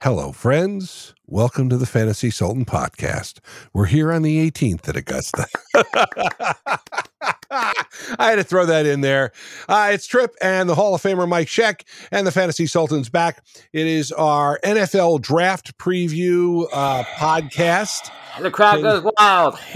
Hello, friends. Welcome to the Fantasy Sultan podcast. We're here on the 18th at Augusta. I had to throw that in there. Uh, it's Tripp and the Hall of Famer Mike Sheck and the Fantasy Sultan's back. It is our NFL draft preview uh, podcast. The crowd goes wild.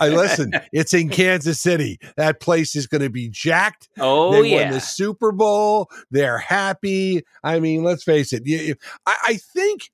I listen. It's in Kansas City. That place is going to be jacked. Oh they yeah. won the Super Bowl. They're happy. I mean, let's face it. You, you- I, I think,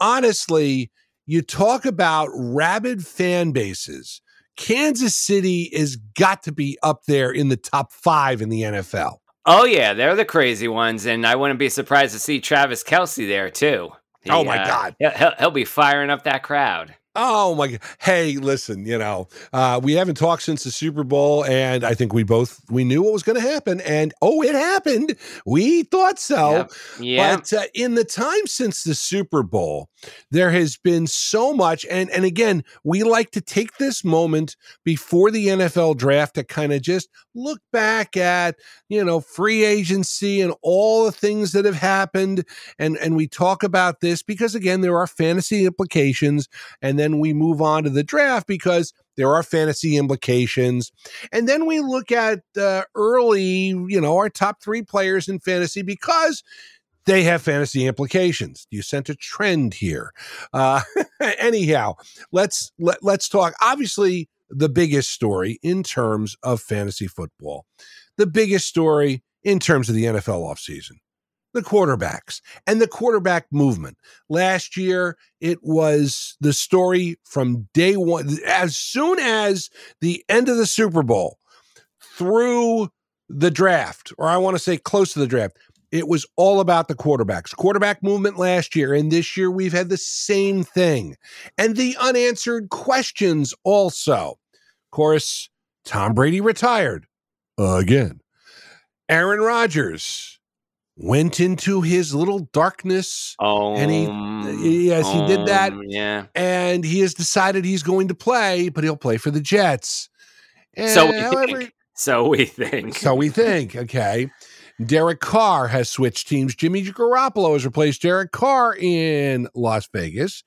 honestly, you talk about rabid fan bases. Kansas City has got to be up there in the top five in the NFL. oh yeah, they're the crazy ones, and I wouldn't be surprised to see Travis Kelce there too. He, Oh, my uh, God. he'll, he'll, he'll be firing up that crowd. Oh my God! Hey, listen. You know, uh, we haven't talked since the Super Bowl, and I think we both we knew what was going to happen, and oh, it happened. We thought so. Yep. Yeah. But uh, in the time since the Super Bowl, there has been so much. And, and again, we like to take this moment before the NFL draft to kind of just look back at, you know, free agency and all the things that have happened. And, and we talk about this because, again, there are fantasy implications. And then we move on to the draft because there are fantasy implications. And then we look at uh, early, you know, our top three players in fantasy because they have fantasy implications. You sent a trend here. Uh, anyhow, let's let, let's talk. Obviously, the biggest story in terms of fantasy football, the biggest story in terms of the NFL offseason, the quarterbacks and the quarterback movement. Last year, it was the story from day one. As soon as the end of the Super Bowl through the draft, or I want to say close to the draft, it was all about the quarterbacks. Quarterback movement last year, and this year we've had the same thing. And the unanswered questions also. Of course, Tom Brady retired again. Aaron Rodgers went into his little darkness Oh, and he- um, yes, he did that. Um, yeah. and he has decided he's going to play, but he'll play for the Jets. So we however- think. So we think. so we think, okay. Derek Carr has switched teams. Jimmy Garoppolo has replaced Derek Carr in Las Vegas.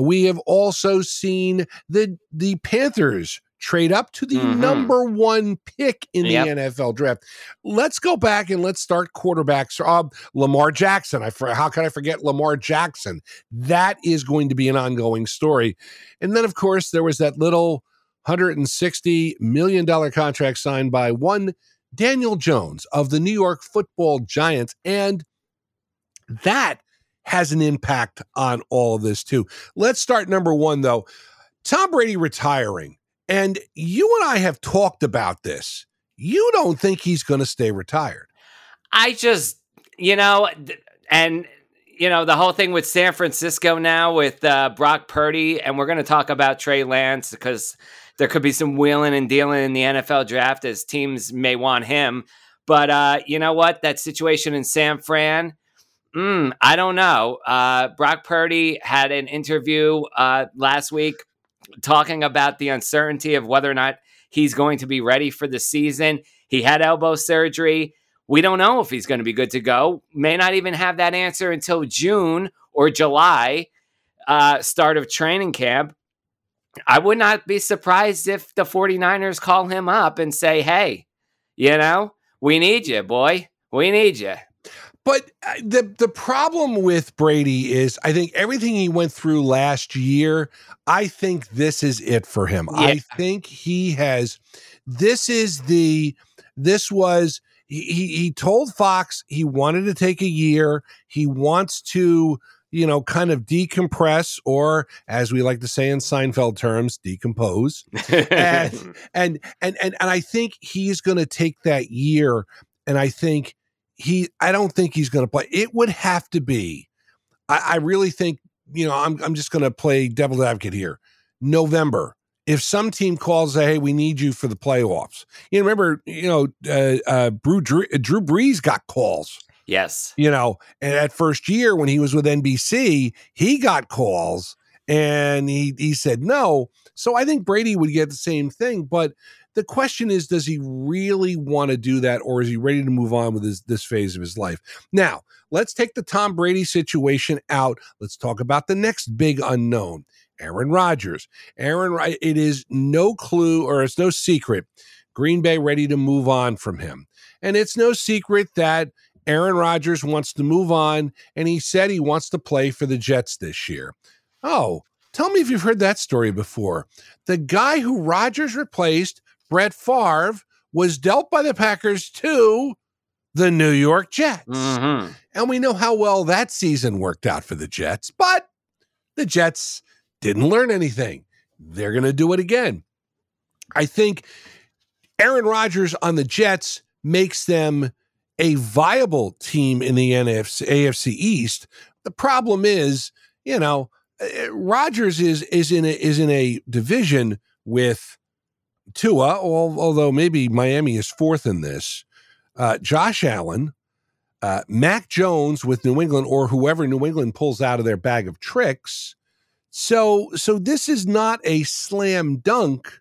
We have also seen the the Panthers trade up to the Mhm. number one pick in Yep. the NFL draft. Let's go back and let's start quarterbacks. Uh, Lamar Jackson. I for- how can I forget Lamar Jackson? That is going to be an ongoing story. And then, of course, there was that little $160 million contract signed by one Daniel Jones of the New York football giants. And that has an impact on all of this too. Let's start number one, though. Tom Brady retiring. And you and I have talked about this. You don't think he's going to stay retired. I just, you know, and you know the whole thing with San Francisco now with uh, Brock Purdy, and we're going to talk about Trey Lance because there could be some wheeling and dealing in the NFL draft as teams may want him. But uh, you know what? That situation in San Fran, mm, I don't know. Uh, Brock Purdy had an interview uh, last week talking about the uncertainty of whether or not he's going to be ready for the season. He had elbow surgery. We don't know if he's going to be good to go. May not even have that answer until June or July, uh, start of training camp. I would not be surprised if the 49ers call him up and say, hey, you know, we need you, boy. We need you. But uh, the the problem with Brady is I think everything he went through last year, I think this is it for him. I think he has this is the this was he he he told Fox he wanted to take a year. He wants to you know, kind of decompress, or as we like to say in Seinfeld terms, decompose. And- and and and and I think he's going to take that year, and I think he. I don't think he's going to play. It would have to be. I, I really think you know. I'm I'm just going to play devil's advocate here. November. If some team calls, say, "Hey, we need you for the playoffs," you remember, you know, uh, uh, Drew, Drew Drew Brees got calls yes. you know, and that first year when he was with NBC, he got calls and he he said no. So I think Brady would get the same thing, but the question is, does he really want to do that, or is he ready to move on with his, this phase of his life? Now, let's take the Tom Brady situation out. Let's talk about the next big unknown. Aaron Rodgers. Aaron, it is no clue or it's no secret. Green Bay ready to move on from him. And it's no secret that Aaron Rodgers wants to move on, and he said he wants to play for the Jets this year. Oh, tell me if you've heard that story before. The guy who Rodgers replaced, Brett Favre, was dealt by the Packers to the New York Jets. Mm-hmm. And we know how well that season worked out for the Jets, but the Jets didn't learn anything. They're going to do it again. I think Aaron Rodgers on the Jets makes them a viable team in the NFC AFC East. The problem is, you know, uh, Rodgers is is in a is in a division with Tua, although maybe Miami is fourth in this. Uh, Josh Allen, uh, Mac Jones with New England, or whoever New England pulls out of their bag of tricks. So, so this is not a slam dunk,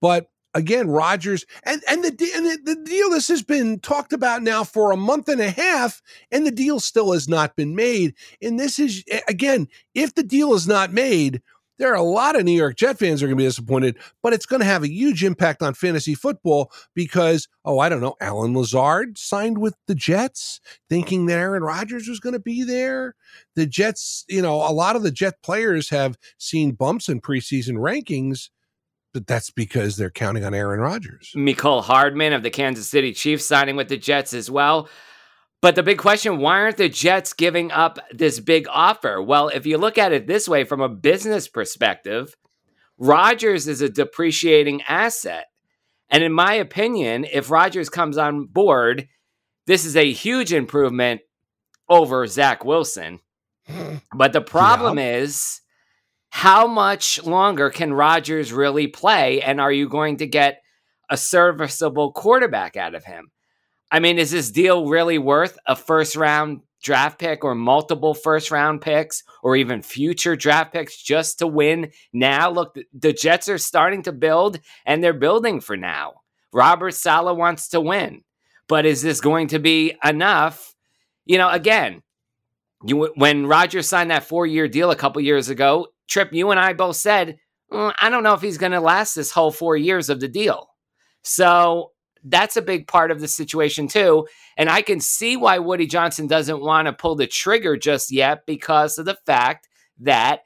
but again, Rodgers and and the and the, the, deal. This has been talked about now for a month and a half, and the deal still has not been made. And this is again, if the deal is not made, there are a lot of New York Jet fans are going to be disappointed, but it's going to have a huge impact on fantasy football because, oh, I don't know, Allen Lazard signed with the Jets thinking that Aaron Rodgers was going to be there. The Jets, you know, a lot of the Jet players have seen bumps in preseason rankings but that's because they're counting on Aaron Rodgers. Mecole Hardman of the Kansas City Chiefs signing with the Jets as well. But the big question why aren't the Jets giving up this big offer? Well, if you look at it this way from a business perspective, Rodgers is a depreciating asset. And in my opinion, if Rodgers comes on board, this is a huge improvement over Zach Wilson. But the problem yeah. is how much longer can Rodgers really play? And are you going to get a serviceable quarterback out of him? I mean, is this deal really worth a first round draft pick or multiple first round picks or even future draft picks just to win now? Look, the Jets are starting to build and they're building for now. Robert Saleh wants to win, but is this going to be enough? You know, again, you, when Rodgers signed that four year deal a couple years ago, Tripp, you and I both said, mm, I don't know if he's going to last this whole four years of the deal. So that's a big part of the situation, too. And I can see why Woody Johnson doesn't want to pull the trigger just yet because of the fact that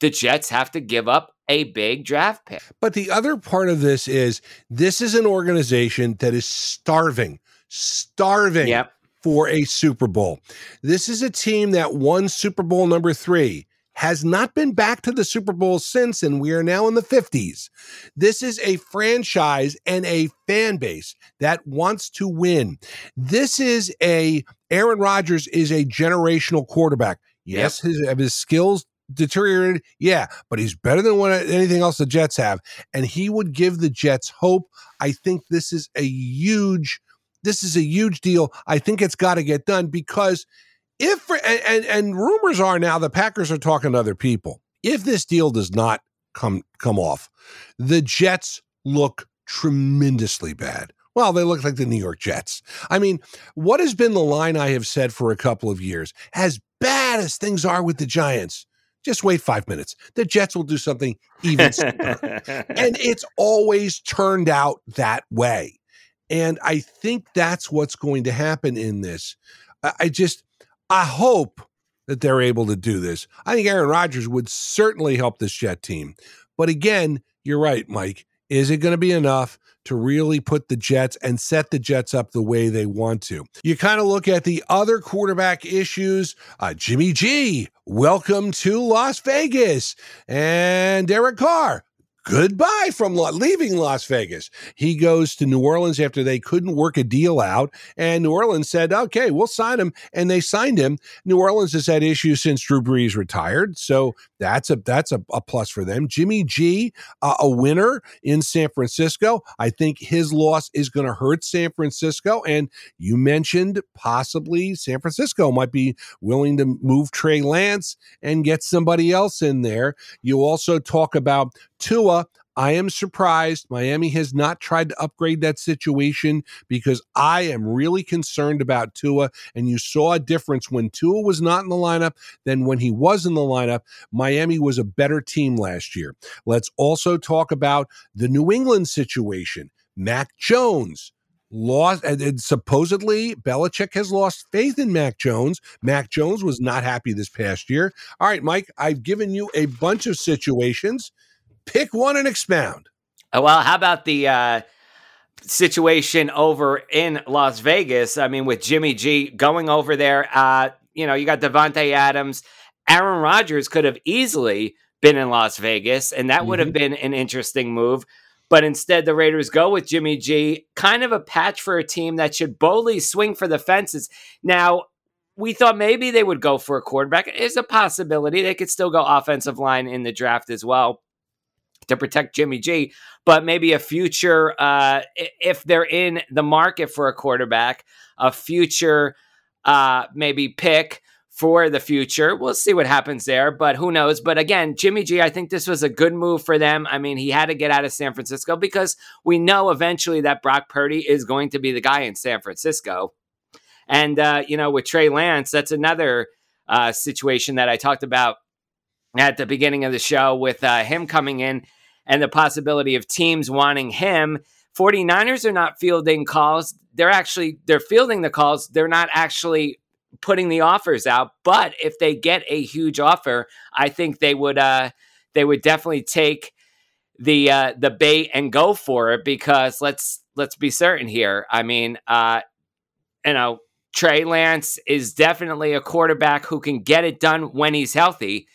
the Jets have to give up a big draft pick. But the other part of this is this is an organization that is starving, starving yep. for a Super Bowl. This is a team that won Super Bowl number three has not been back to the Super Bowl since, and we are now in the 50s. This is a franchise and a fan base that wants to win. This is a Aaron Rodgers is a generational quarterback. Yes, yep. his, his skills deteriorated. Yeah, but he's better than what anything else the Jets have, and he would give the Jets hope. I think this is a huge, this is a huge deal. I think it's got to get done because if and, and rumors are now the Packers are talking to other people. If this deal does not come come off, the Jets look tremendously bad. Well, they look like the New York Jets. I mean, what has been the line I have said for a couple of years? As bad as things are with the Giants, just wait five minutes. The Jets will do something even and it's always turned out that way. And I think that's what's going to happen in this. I just, I hope that they're able to do this. I think Aaron Rodgers would certainly help this Jet team. But again, you're right, Mike. Is it going to be enough to really put the Jets and set the Jets up the way they want to? You kind of look at the other quarterback issues. Uh, Jimmy G, welcome to Las Vegas. And Derek Carr, goodbye from leaving Las Vegas. He goes to New Orleans after they couldn't work a deal out, and New Orleans said, "Okay, we'll sign him," and they signed him. New Orleans has had issues since Drew Brees retired, so that's a that's a, a plus for them. Jimmy G, uh, a winner in San Francisco. I think his loss is going to hurt San Francisco, and you mentioned possibly San Francisco might be willing to move Trey Lance and get somebody else in there. You also talk about Tua, I am surprised Miami has not tried to upgrade that situation because I am really concerned about Tua. And you saw a difference when Tua was not in the lineup than when he was in the lineup. Miami was a better team last year. Let's also talk about the New England situation. Mac Jones lost and, supposedly Belichick has lost faith in Mac Jones. Mac Jones was not happy this past year. All right, Mike, I've given you a bunch of situations. Pick one and expound. Uh, well, how about the uh, situation over in Las Vegas? I mean, with Jimmy G going over there, uh, you know, you got Davante Adams. Aaron Rodgers could have easily been in Las Vegas, and that would have mm-hmm. been an interesting move. But instead, the Raiders go with Jimmy G, kind of a patch for a team that should boldly swing for the fences. Now, we thought maybe they would go for a quarterback. It's a possibility. They could still go offensive line in the draft as well to protect Jimmy G, but maybe a future, uh, if they're in the market for a quarterback, a future uh, maybe pick for the future. We'll see what happens there, but who knows? But again, Jimmy G, I think this was a good move for them. I mean, he had to get out of San Francisco because we know eventually that Brock Purdy is going to be the guy in San Francisco. And, uh, you know, with Trey Lance, that's another uh, situation that I talked about at the beginning of the show with uh, him coming in and the possibility of teams wanting him. 49ers are not fielding calls. They're actually they're fielding the calls. They're not actually putting the offers out. But if they get a huge offer, I think they would uh, they would definitely take the uh, the bait and go for it because let's let's be certain here. I mean, uh, you know, Trey Lance is definitely a quarterback who can get it done when he's healthy.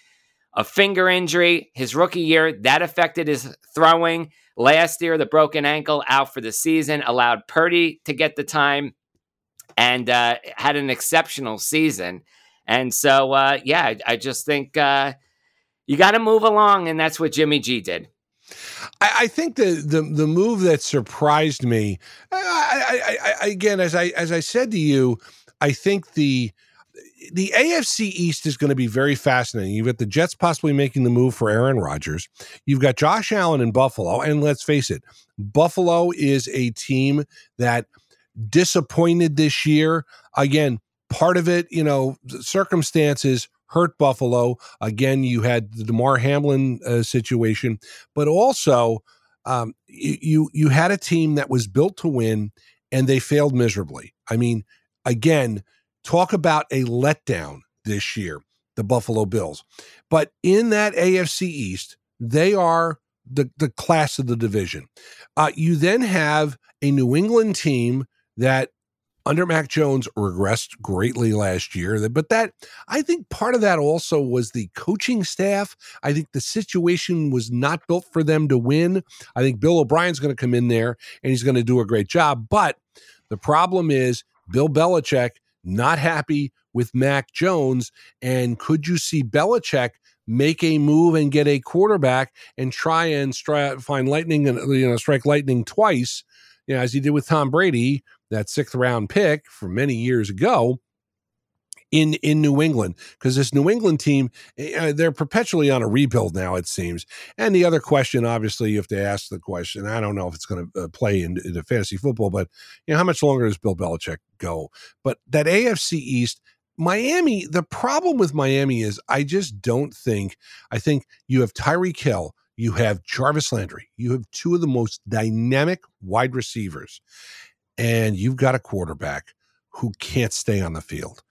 A finger injury, his rookie year, that affected his throwing. Last year, the broken ankle out for the season allowed Purdy to get the time and uh, had an exceptional season. And so, uh, yeah, I, I, just think uh, you got to move along, and that's what Jimmy G did. I, I think the, the the move that surprised me, I, again, as I as I said to you, I think the the AFC East is going to be very fascinating. You've got the Jets possibly making the move for Aaron Rodgers. You've got Josh Allen in Buffalo, and let's face it, Buffalo is a team that disappointed this year. Again, part of it, you know, circumstances hurt Buffalo. Again, you had the Damar Hamlin uh, situation, but also um, you you had a team that was built to win, and they failed miserably. I mean, again, talk about a letdown this year, the Buffalo Bills. But in that AFC East, they are the the class of the division. Uh, you then have a New England team that under Mac Jones regressed greatly last year. But that, I think part of that also was the coaching staff. I think the situation was not built for them to win. I think Bill O'Brien's going to come in there and he's going to do a great job. But the problem is Bill Belichick not happy with Mac Jones. And could you see Belichick make a move and get a quarterback and try and stri- find lightning and you know strike lightning twice? You know, as he did with Tom Brady, that sixth round pick from many years ago in in New England because this New England team uh, they're perpetually on a rebuild now it seems. And the other question, obviously, you have to ask the question. I don't know if it's going to uh, play in, into fantasy football, but you know how much longer does Bill Belichick go? But that AFC East. Miami, the problem with Miami is I just don't think, I think you have Tyreek Hill, you have Jarvis Landry, you have two of the most dynamic wide receivers and you've got a quarterback who can't stay on the field.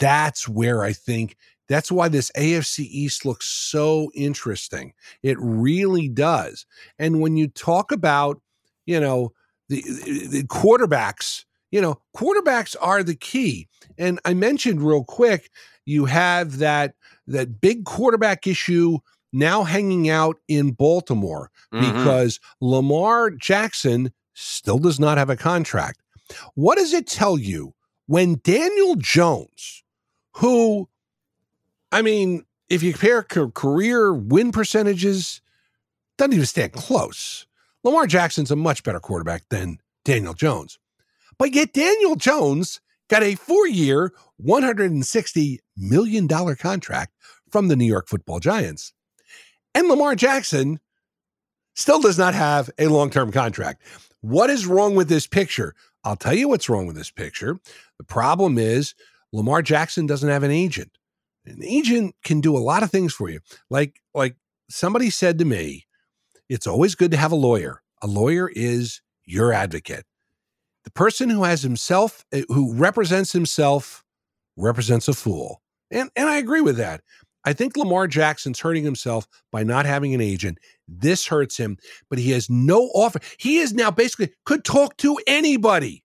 That's where I think that's why this AFC East looks so interesting. It really does. And when you talk about, you know, the, the quarterbacks, you know, quarterbacks are the key. And I mentioned real quick, you have that that big quarterback issue now hanging out in Baltimore mm-hmm. because Lamar Jackson still does not have a contract. What does it tell you when Daniel Jones, who, I mean, if you compare career win percentages, doesn't even stand close. Lamar Jackson's a much better quarterback than Daniel Jones. But yet, Daniel Jones got a four year, $160 million contract from the New York football Giants. And Lamar Jackson still does not have a long term contract. What is wrong with this picture? I'll tell you what's wrong with this picture. The problem is Lamar Jackson doesn't have an agent. An agent can do a lot of things for you. Like like somebody said to me, it's always good to have a lawyer. A lawyer is your advocate. The person who has himself eh, who represents himself represents a fool. And and I agree with that. I think Lamar Jackson's hurting himself by not having an agent. This hurts him, but he has no offer. He is now basically could talk to anybody.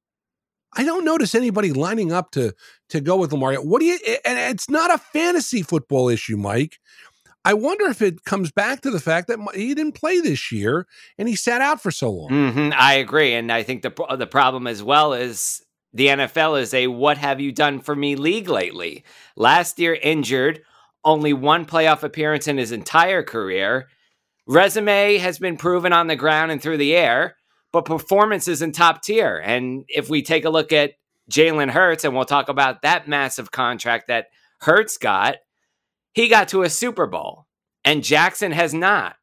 I don't notice anybody lining up to to go with Lamar. What do you? And it's not a fantasy football issue, Mike. I wonder if it comes back to the fact that he didn't play this year and he sat out for so long. Mm-hmm, I agree, and I think the the problem as well is the NFL is a "What have you done for me?" league lately. Last year, injured, only one playoff appearance in his entire career. Resume has been proven on the ground and through the air, but performance is in top tier. And if we take a look at Jalen Hurts, and we'll talk about that massive contract that Hurts got, he got to a Super Bowl, and Jackson has not.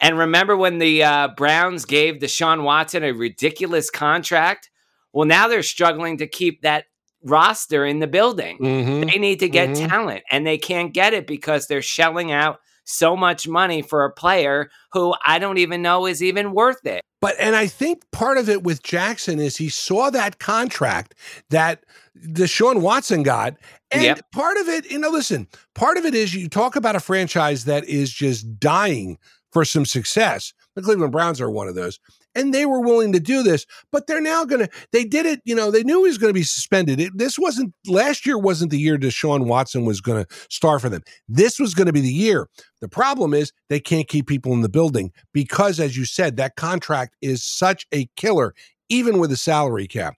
And remember when the uh, Browns gave Deshaun Watson a ridiculous contract? Well, now they're struggling to keep that roster in the building. Mm-hmm. They need to get mm-hmm. talent and they can't get it because they're shelling out so much money for a player who I don't even know is even worth it. But and I think part of it with Jackson is he saw that contract that the Deshaun Watson got. And yep. part of it, you know, listen, part of it is you talk about a franchise that is just dying for some success. The Cleveland Browns are one of those and they were willing to do this but they're now going to they did it you know they knew he was going to be suspended it, this wasn't last year wasn't the year deshaun watson was going to star for them this was going to be the year the problem is they can't keep people in the building because as you said that contract is such a killer even with a salary cap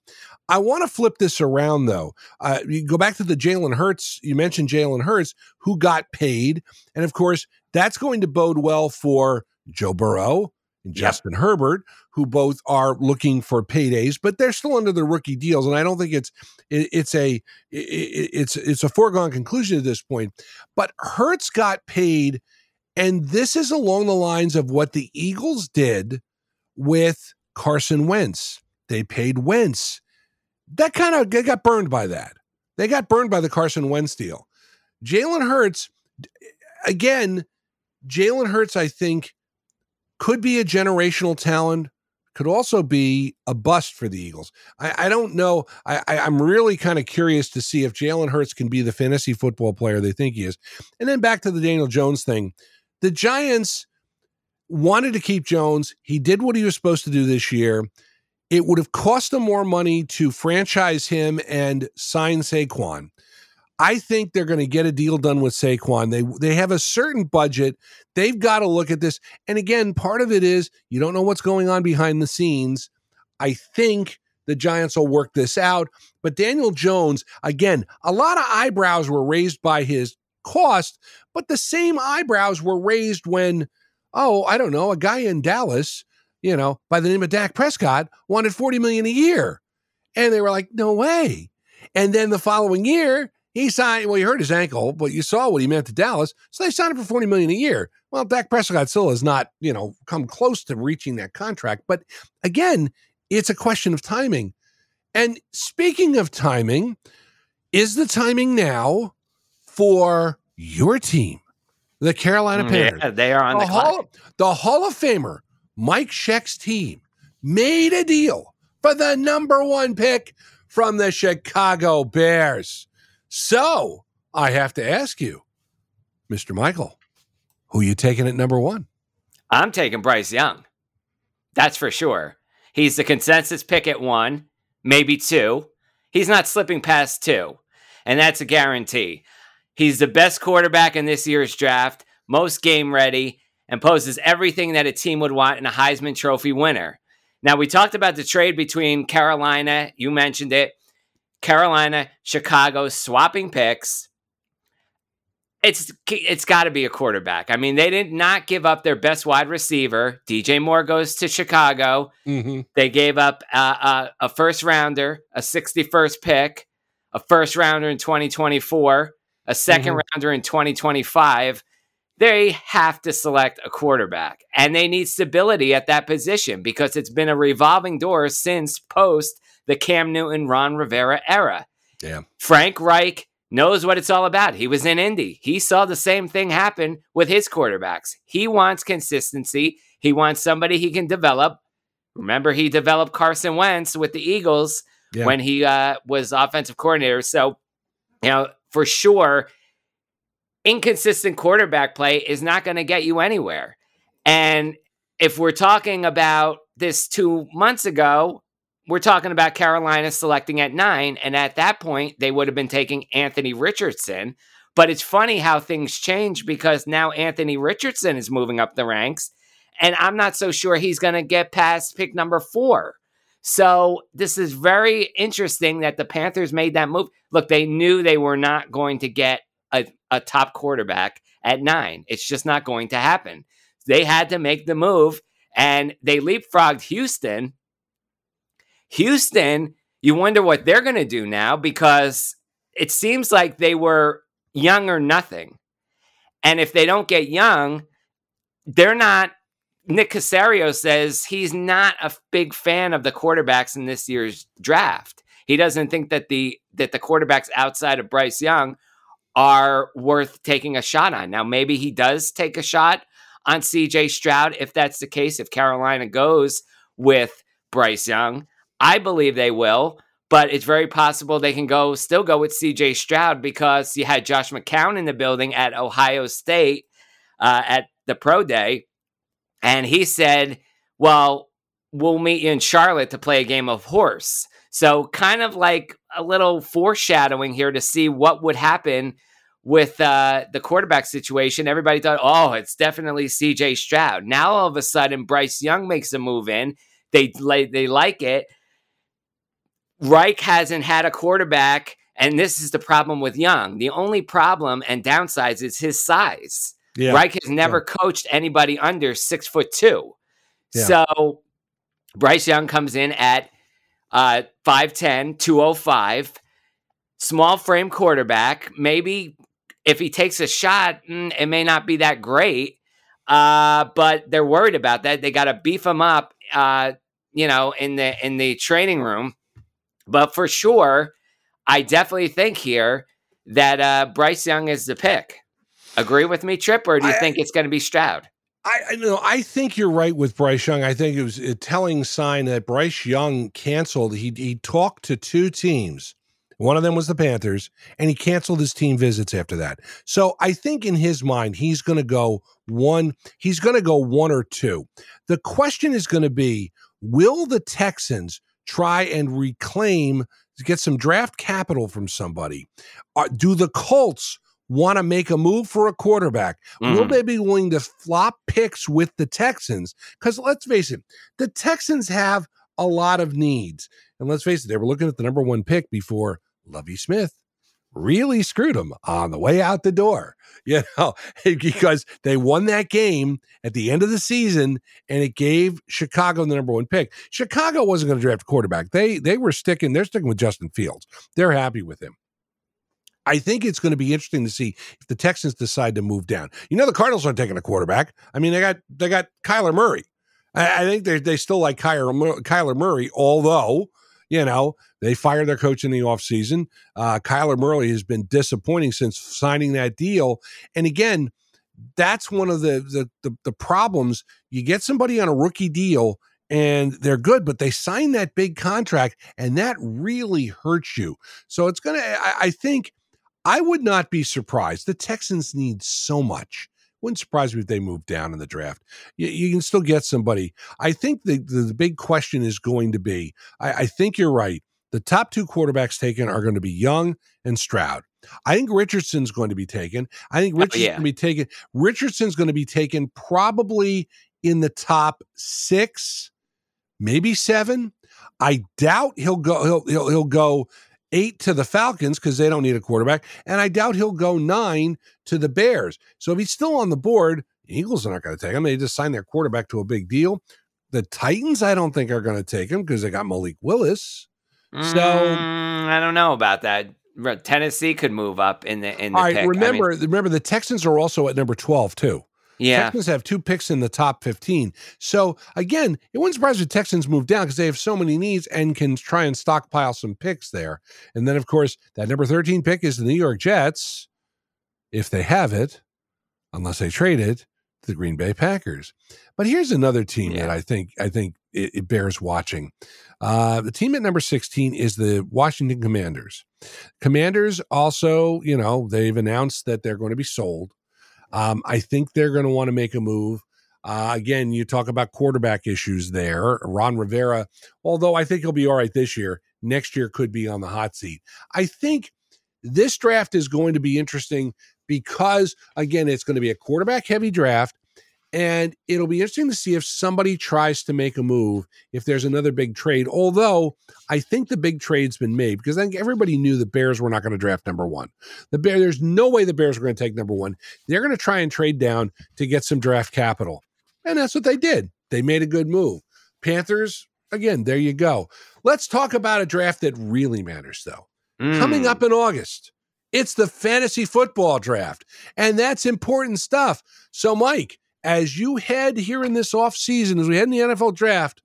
I want to flip this around though. Uh, you go back to the Jalen Hurts. You mentioned Jalen Hurts, who got paid, and of course that's going to bode well for Joe Burrow, and Justin yep. Herbert, who both are looking for paydays, but they're still under their rookie deals. And I don't think it's it, it's a it, it's it's a foregone conclusion at this point. But Hurts got paid, and this is along the lines of what the Eagles did with Carson Wentz. They paid Wentz. That kind of they got burned by that. They got burned by the Carson Wentz deal. Jalen Hurts, again, Jalen Hurts, I think could be a generational talent, could also be a bust for the Eagles. I, I don't know. I, am really kind of curious to see if Jalen Hurts can be the fantasy football player they think he is. And then back to the Daniel Jones thing. The Giants wanted to keep Jones. He did what he was supposed to do this year. It would have cost them more money to franchise him and sign Saquon. I think they're going to get a deal done with Saquon. They they have a certain budget. They've got to look at this. And again, part of it is you don't know what's going on behind the scenes. I think the Giants will work this out. But Daniel Jones, again, a lot of eyebrows were raised by his cost, but the same eyebrows were raised when, oh, I don't know, a guy in Dallas, you know, by the name of Dak Prescott wanted 40 million a year. And they were like, no way. And then the following year, he signed, well, he hurt his ankle, but you saw what he meant to Dallas. So they signed him for 40 million a year. Well, Dak Prescott still has not, you know, come close to reaching that contract. But again, it's a question of timing. And speaking of timing, is the timing now for your team, the Carolina mm, Panthers? Yeah, they are on the, the Hall, the Hall of Famer, Mike Sheck's team, made a deal for the number one pick from the Chicago Bears. So I have to ask you, Mr. Michael, who you taking at number one? I'm taking Bryce Young. That's for sure. He's the consensus pick at one, maybe two. He's not slipping past two, and that's a guarantee. He's the best quarterback in this year's draft, most game ready, and poses everything that a team would want in a Heisman Trophy winner. Now, we talked about the trade between Carolina, you mentioned it, Carolina, Chicago swapping picks. It's it's got to be a quarterback. I mean, they did not give up their best wide receiver. DJ Moore goes to Chicago. Mm-hmm. They gave up a, a, a first rounder, a 61st pick, a first rounder in 2024, a 2nd mm-hmm. rounder in 2025. they have to select a quarterback and they need stability at that position because it's been a revolving door since post the Cam Newton, Ron Rivera era. Yeah. Frank Reich knows what it's all about. He was in Indy. He saw the same thing happen with his quarterbacks. He wants consistency. He wants somebody he can develop. Remember, he developed Carson Wentz with the Eagles yeah. when he uh, was offensive coordinator. So, you know, for sure, inconsistent quarterback play is not going to get you anywhere. And if we're talking about this two months ago, we're talking about Carolina selecting at nine. And at that point, they would have been taking Anthony Richardson. But it's funny how things change because now Anthony Richardson is moving up the ranks. And I'm not so sure he's going to get past pick number four. So this is very interesting that the Panthers made that move. Look, they knew they were not going to get a, a top quarterback at nine. It's just not going to happen. They had to make the move and they leapfrogged Houston. Houston, you wonder what they're going to do now because it seems like they were young or nothing. And if they don't get young, they're not. Nick Caserio says he's not a big fan of the quarterbacks in this year's draft. He doesn't think that the that the quarterbacks outside of Bryce Young are worth taking a shot on. Now, maybe he does take a shot on CJ Stroud if that's the case, if Carolina goes with Bryce Young. I believe they will, but it's very possible they can go still go with CJ Stroud because you had Josh McCown in the building at Ohio State uh, at the pro day, and he said, Well, we'll meet you in Charlotte to play a game of horse. So, kind of like a little foreshadowing here to see what would happen with uh, the quarterback situation. Everybody thought, oh, it's definitely CJ Stroud. Now, all of a sudden, Bryce Young makes a move in. They, they like it. Reich hasn't had a quarterback, and this is the problem with Young. The only problem and downsides is his size. Yeah. Reich has never yeah. coached anybody under six foot two. Yeah. So Bryce Young comes in at uh, 5'10, 205, small frame quarterback. Maybe if he takes a shot, mm, it may not be that great. Uh, but they're worried about that. They got to beef him up, uh, you know, in the in the training room. But for sure, I definitely think here that uh, Bryce Young is the pick. Agree with me, Tripp, or do you I, think it's going to be Stroud? I, I know. I think you're right with Bryce Young. I think it was a telling sign that Bryce Young canceled. He he talked to two teams. One of them was the Panthers, and he canceled his team visits after that. So I think in his mind, he's going to go one. He's going to go one or two. The question is going to be: Will the Texans try and reclaim, get some draft capital from somebody? Uh, do the Colts? want to make a move for a quarterback, mm-hmm. will they be willing to flop picks with the Texans? Because let's face it, the Texans have a lot of needs. And let's face it, they were looking at the number one pick before Lovie Smith really screwed them on the way out the door, you know, because they won that game at the end of the season and it gave Chicago the number one pick. Chicago wasn't going to draft a quarterback. They they were sticking, they're sticking with Justin Fields. They're happy with him. I think it's going to be interesting to see if the Texans decide to move down. You know, the Cardinals aren't taking a quarterback. I mean, they got they got Kyler Murray. I, I think they they still like Kyler, Kyler Murray, although you know they fired their coach in the offseason. Uh, Kyler Murray has been disappointing since signing that deal. And again, that's one of the, the the, the problems. You get somebody on a rookie deal and they're good, but they sign that big contract, and that really hurts you. So it's gonna. I, I think I would not be surprised. The Texans need so much. Wouldn't surprise me if they move down in the draft. You, you can still get somebody. I think the, the, the big question is going to be I, I think you're right. The top two quarterbacks taken are going to be Young and Stroud. I think Richardson's going to be taken. I think uh, Richardson's oh, yeah. going to be taken. Richardson's going to be taken probably in the top six, maybe seven. I doubt he'll go. He'll he'll, he'll go eight to the Falcons because they don't need a quarterback. And I doubt he'll go nine to the Bears. So if he's still on the board, the Eagles are not going to take him. They just signed their quarterback to a big deal. The Titans, I don't think are going to take him because they got Malik Willis. So mm, I don't know about that. Tennessee could move up in the in the All right, pick. remember I mean, remember the Texans are also at number 12 too. Yeah, Texans have two picks in the top 15. So again, it wouldn't surprise if Texans move down because they have so many needs and can try and stockpile some picks there. And then of course, that number 13 pick is the New York Jets, if they have it, unless they trade it to the Green Bay Packers. But here's another team Yeah. that I think I think it, it bears watching. Uh, the team at number 16 is the Washington Commanders. Commanders also, you know, they've announced that they're going to be sold. Um, I think they're going to want to make a move. Uh, again, you talk about quarterback issues there. Ron Rivera, although I think he'll be all right this year, next year could be on the hot seat. I think this draft is going to be interesting because, again, it's going to be a quarterback heavy draft. And it'll be interesting to see if somebody tries to make a move if there's another big trade. Although I think the big trade's been made because I think everybody knew the Bears were not going to draft number one. The Bear, there's no way the Bears were going to take number one. They're going to try and trade down to get some draft capital. And that's what they did. They made a good move. Panthers, again, there you go. Let's talk about a draft that really matters, though. Coming Mm. up in August, it's the fantasy football draft. And that's important stuff. So, Mike, as you head here in this off season, as we head in the NFL draft,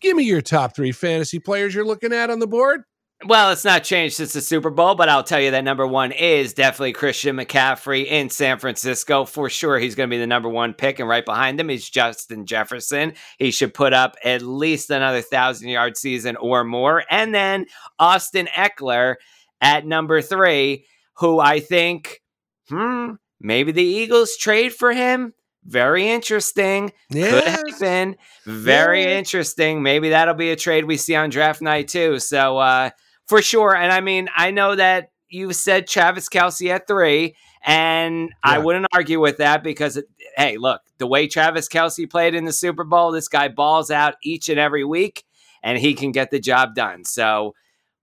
give me your top three fantasy players you're looking at on the board. Well, it's not changed since the Super Bowl, but I'll tell you that number one is definitely Christian McCaffrey in San Francisco. For sure, he's going to be the number one pick, and right behind him is Justin Jefferson. He should put up at least another thousand yard season or more. And then Austin Ekeler at number three, who I think, hmm, maybe the Eagles trade for him. Very interesting. Could happen. Very Yeah. interesting. Maybe that'll be a trade we see on draft night too. So uh for sure. And I mean, I know that you said Travis Kelce at three, and I wouldn't argue with that because it, hey, look, the way Travis Kelce played in the Super Bowl, this guy balls out each and every week, and he can get the job done. So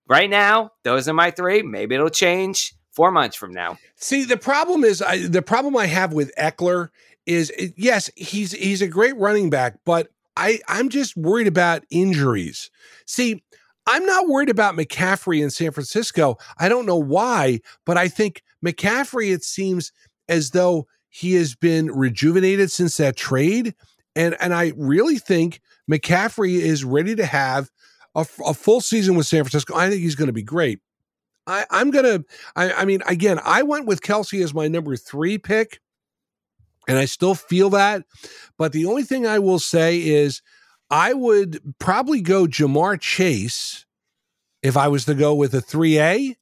right now, those are my three. Maybe it'll change four months from now. See, the problem is I, the problem I have with Ekeler is eh, yes, he's he's a great running back, but I I'm just worried about injuries. See, I'm not worried about McCaffrey in San Francisco. I don't know why, but I think McCaffrey it seems as though he has been rejuvenated since that trade and and I really think McCaffrey is ready to have a, a full season with San Francisco. I think he's going to be great. I, I'm gonna. I, I mean, again, I went with Kelce as my number three pick, and I still feel that. But the only thing I will say is, I would probably go Ja'Marr Chase if I was to go with a three A,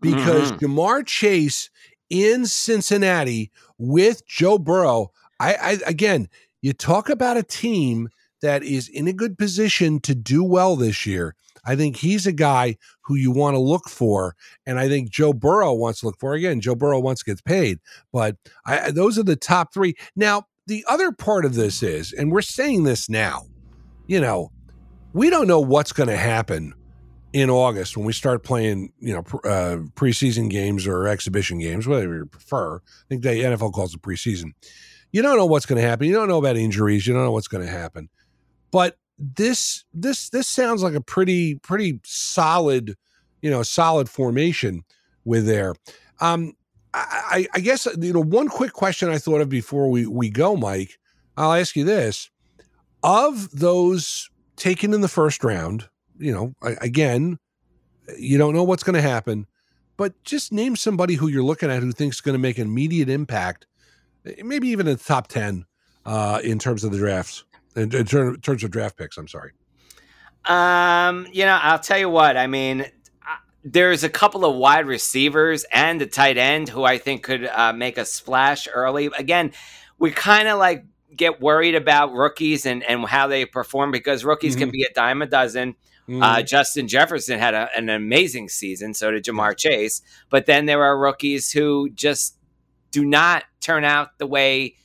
because Mhm. Ja'Marr Chase in Cincinnati with Joe Burrow. I, I again, you talk about a team that is in a good position to do well this year. I think he's a guy who you want to look for, and I think Joe Burrow wants to look for again. Joe Burrow wants to get paid, but I, those are the top three. Now, the other part of this is, and we're saying this now, you know, we don't know what's going to happen in August when we start playing, you know, uh, preseason games or exhibition games, whatever you prefer. I think the NFL calls it preseason. You don't know what's going to happen. You don't know about injuries. You don't know what's going to happen. But this this this sounds like a pretty pretty solid, you know, solid formation with there. Um, I, I guess you know one quick question I thought of before we we go, Mike. I'll ask you this: of those taken in the first round, you know, again, you don't know what's going to happen, but just name somebody who you're looking at who thinks is going to make an immediate impact, maybe even in the top 10 uh, in terms of the drafts, in, in ter- terms of draft picks. I'm sorry. Um, you know, I'll tell you what. I mean, uh, there's a couple of wide receivers and a tight end who I think could uh, make a splash early. Again, we kind of like get worried about rookies and, and how they perform because rookies can Mhm. be a dime a dozen. Uh, Justin Jefferson had a, an amazing season, so did Ja'Marr Chase. But then there are rookies who just do not turn out the way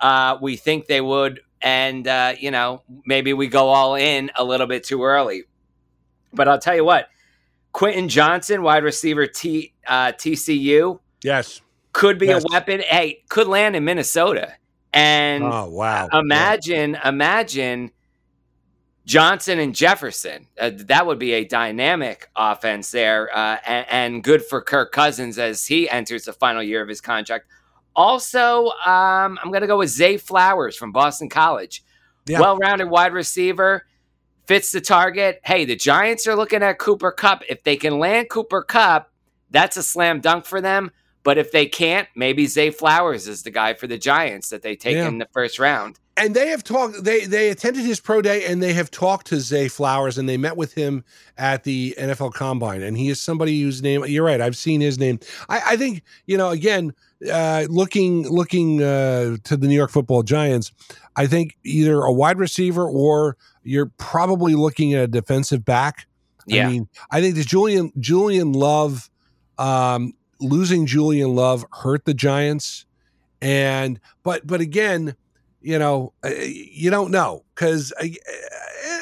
uh, we think they would. And, uh, you know, maybe we go all in a little bit too early. But I'll tell you what, Quentin Johnston, wide receiver T, uh, TCU, yes. could be Yes. a weapon. Hey, could land in Minnesota. And Oh, wow. imagine, imagine Johnson and Jefferson. Uh, that would be a dynamic offense there, uh, and, and, good for Kirk Cousins as he enters the final year of his contract. Also, um, I'm going to go with Zay Flowers from Boston College. Yeah. Well rounded wide receiver, fits the target. Hey, the Giants are looking at Cooper Kupp. If they can land Cooper Kupp, that's a slam dunk for them. But if they can't, maybe Zay Flowers is the guy for the Giants that they take yeah. in the first round. And they have talked. They they attended his pro day and they have talked to Zay Flowers and they met with him at the NFL Combine. And he is somebody whose name you're right. I've seen his name. I, I think you know again. Uh, looking looking uh, to the New York Football Giants, I think either a wide receiver or you're probably looking at a defensive back. Yeah. I mean, I think the Julian Julian Love um, losing Julian Love hurt the Giants, and but but again, you know, uh, you don't know because, uh,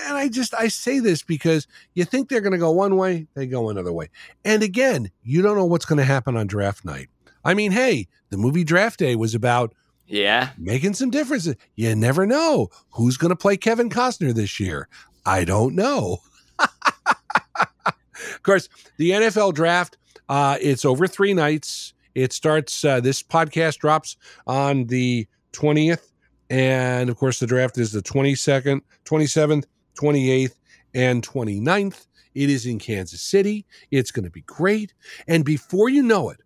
and I just I say this because you think they're going to go one way, they go another way, and again, you don't know what's going to happen on draft night. I mean, hey, the movie Draft Day was about yeah making some differences. You never know who's going to play Kevin Costner this year. I don't know. of course, the NFL draft uh, it's over three nights. It starts, uh, this podcast drops on the 20th. And of course, the draft is the 22nd, 27th, 28th, and 29th. It is in Kansas City. It's going to be great. And before you know it,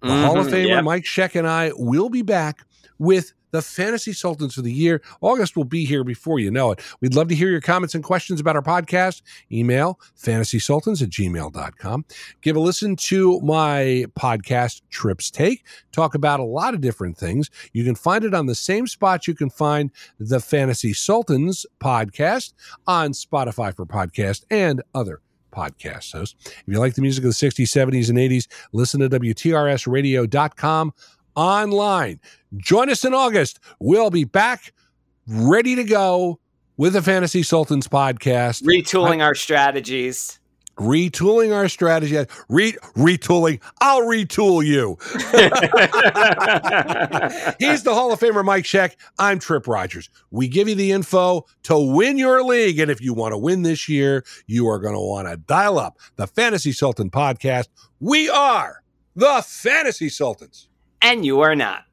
the mm-hmm, Hall of Famer yep. Mike Sheck and I will be back with the Fantasy Sultans of the Year. August will be here before you know it. We'd love to hear your comments and questions about our podcast. Email fantasysultans at gmail.com. Give a listen to my podcast, Tripp's Take. Talk about a lot of different things. You can find it on the same spot you can find the Fantasy Sultans podcast on Spotify for podcast and other podcast hosts. If you like the music of the 60s, 70s, and 80s, listen to WTRSradio.com online. Join us in August. We'll be back ready to go with the Fantasy Sultans podcast. Retooling I, our strategies. Retooling our strategy. Re, retooling. I'll retool you. He's the Hall of Famer Mike Sheck. I'm Tripp Rogers. We give you the info to win your league. And if you want to win this year, you are going to want to dial up the Fantasy Sultan podcast. We are the Fantasy Sultans and you are not.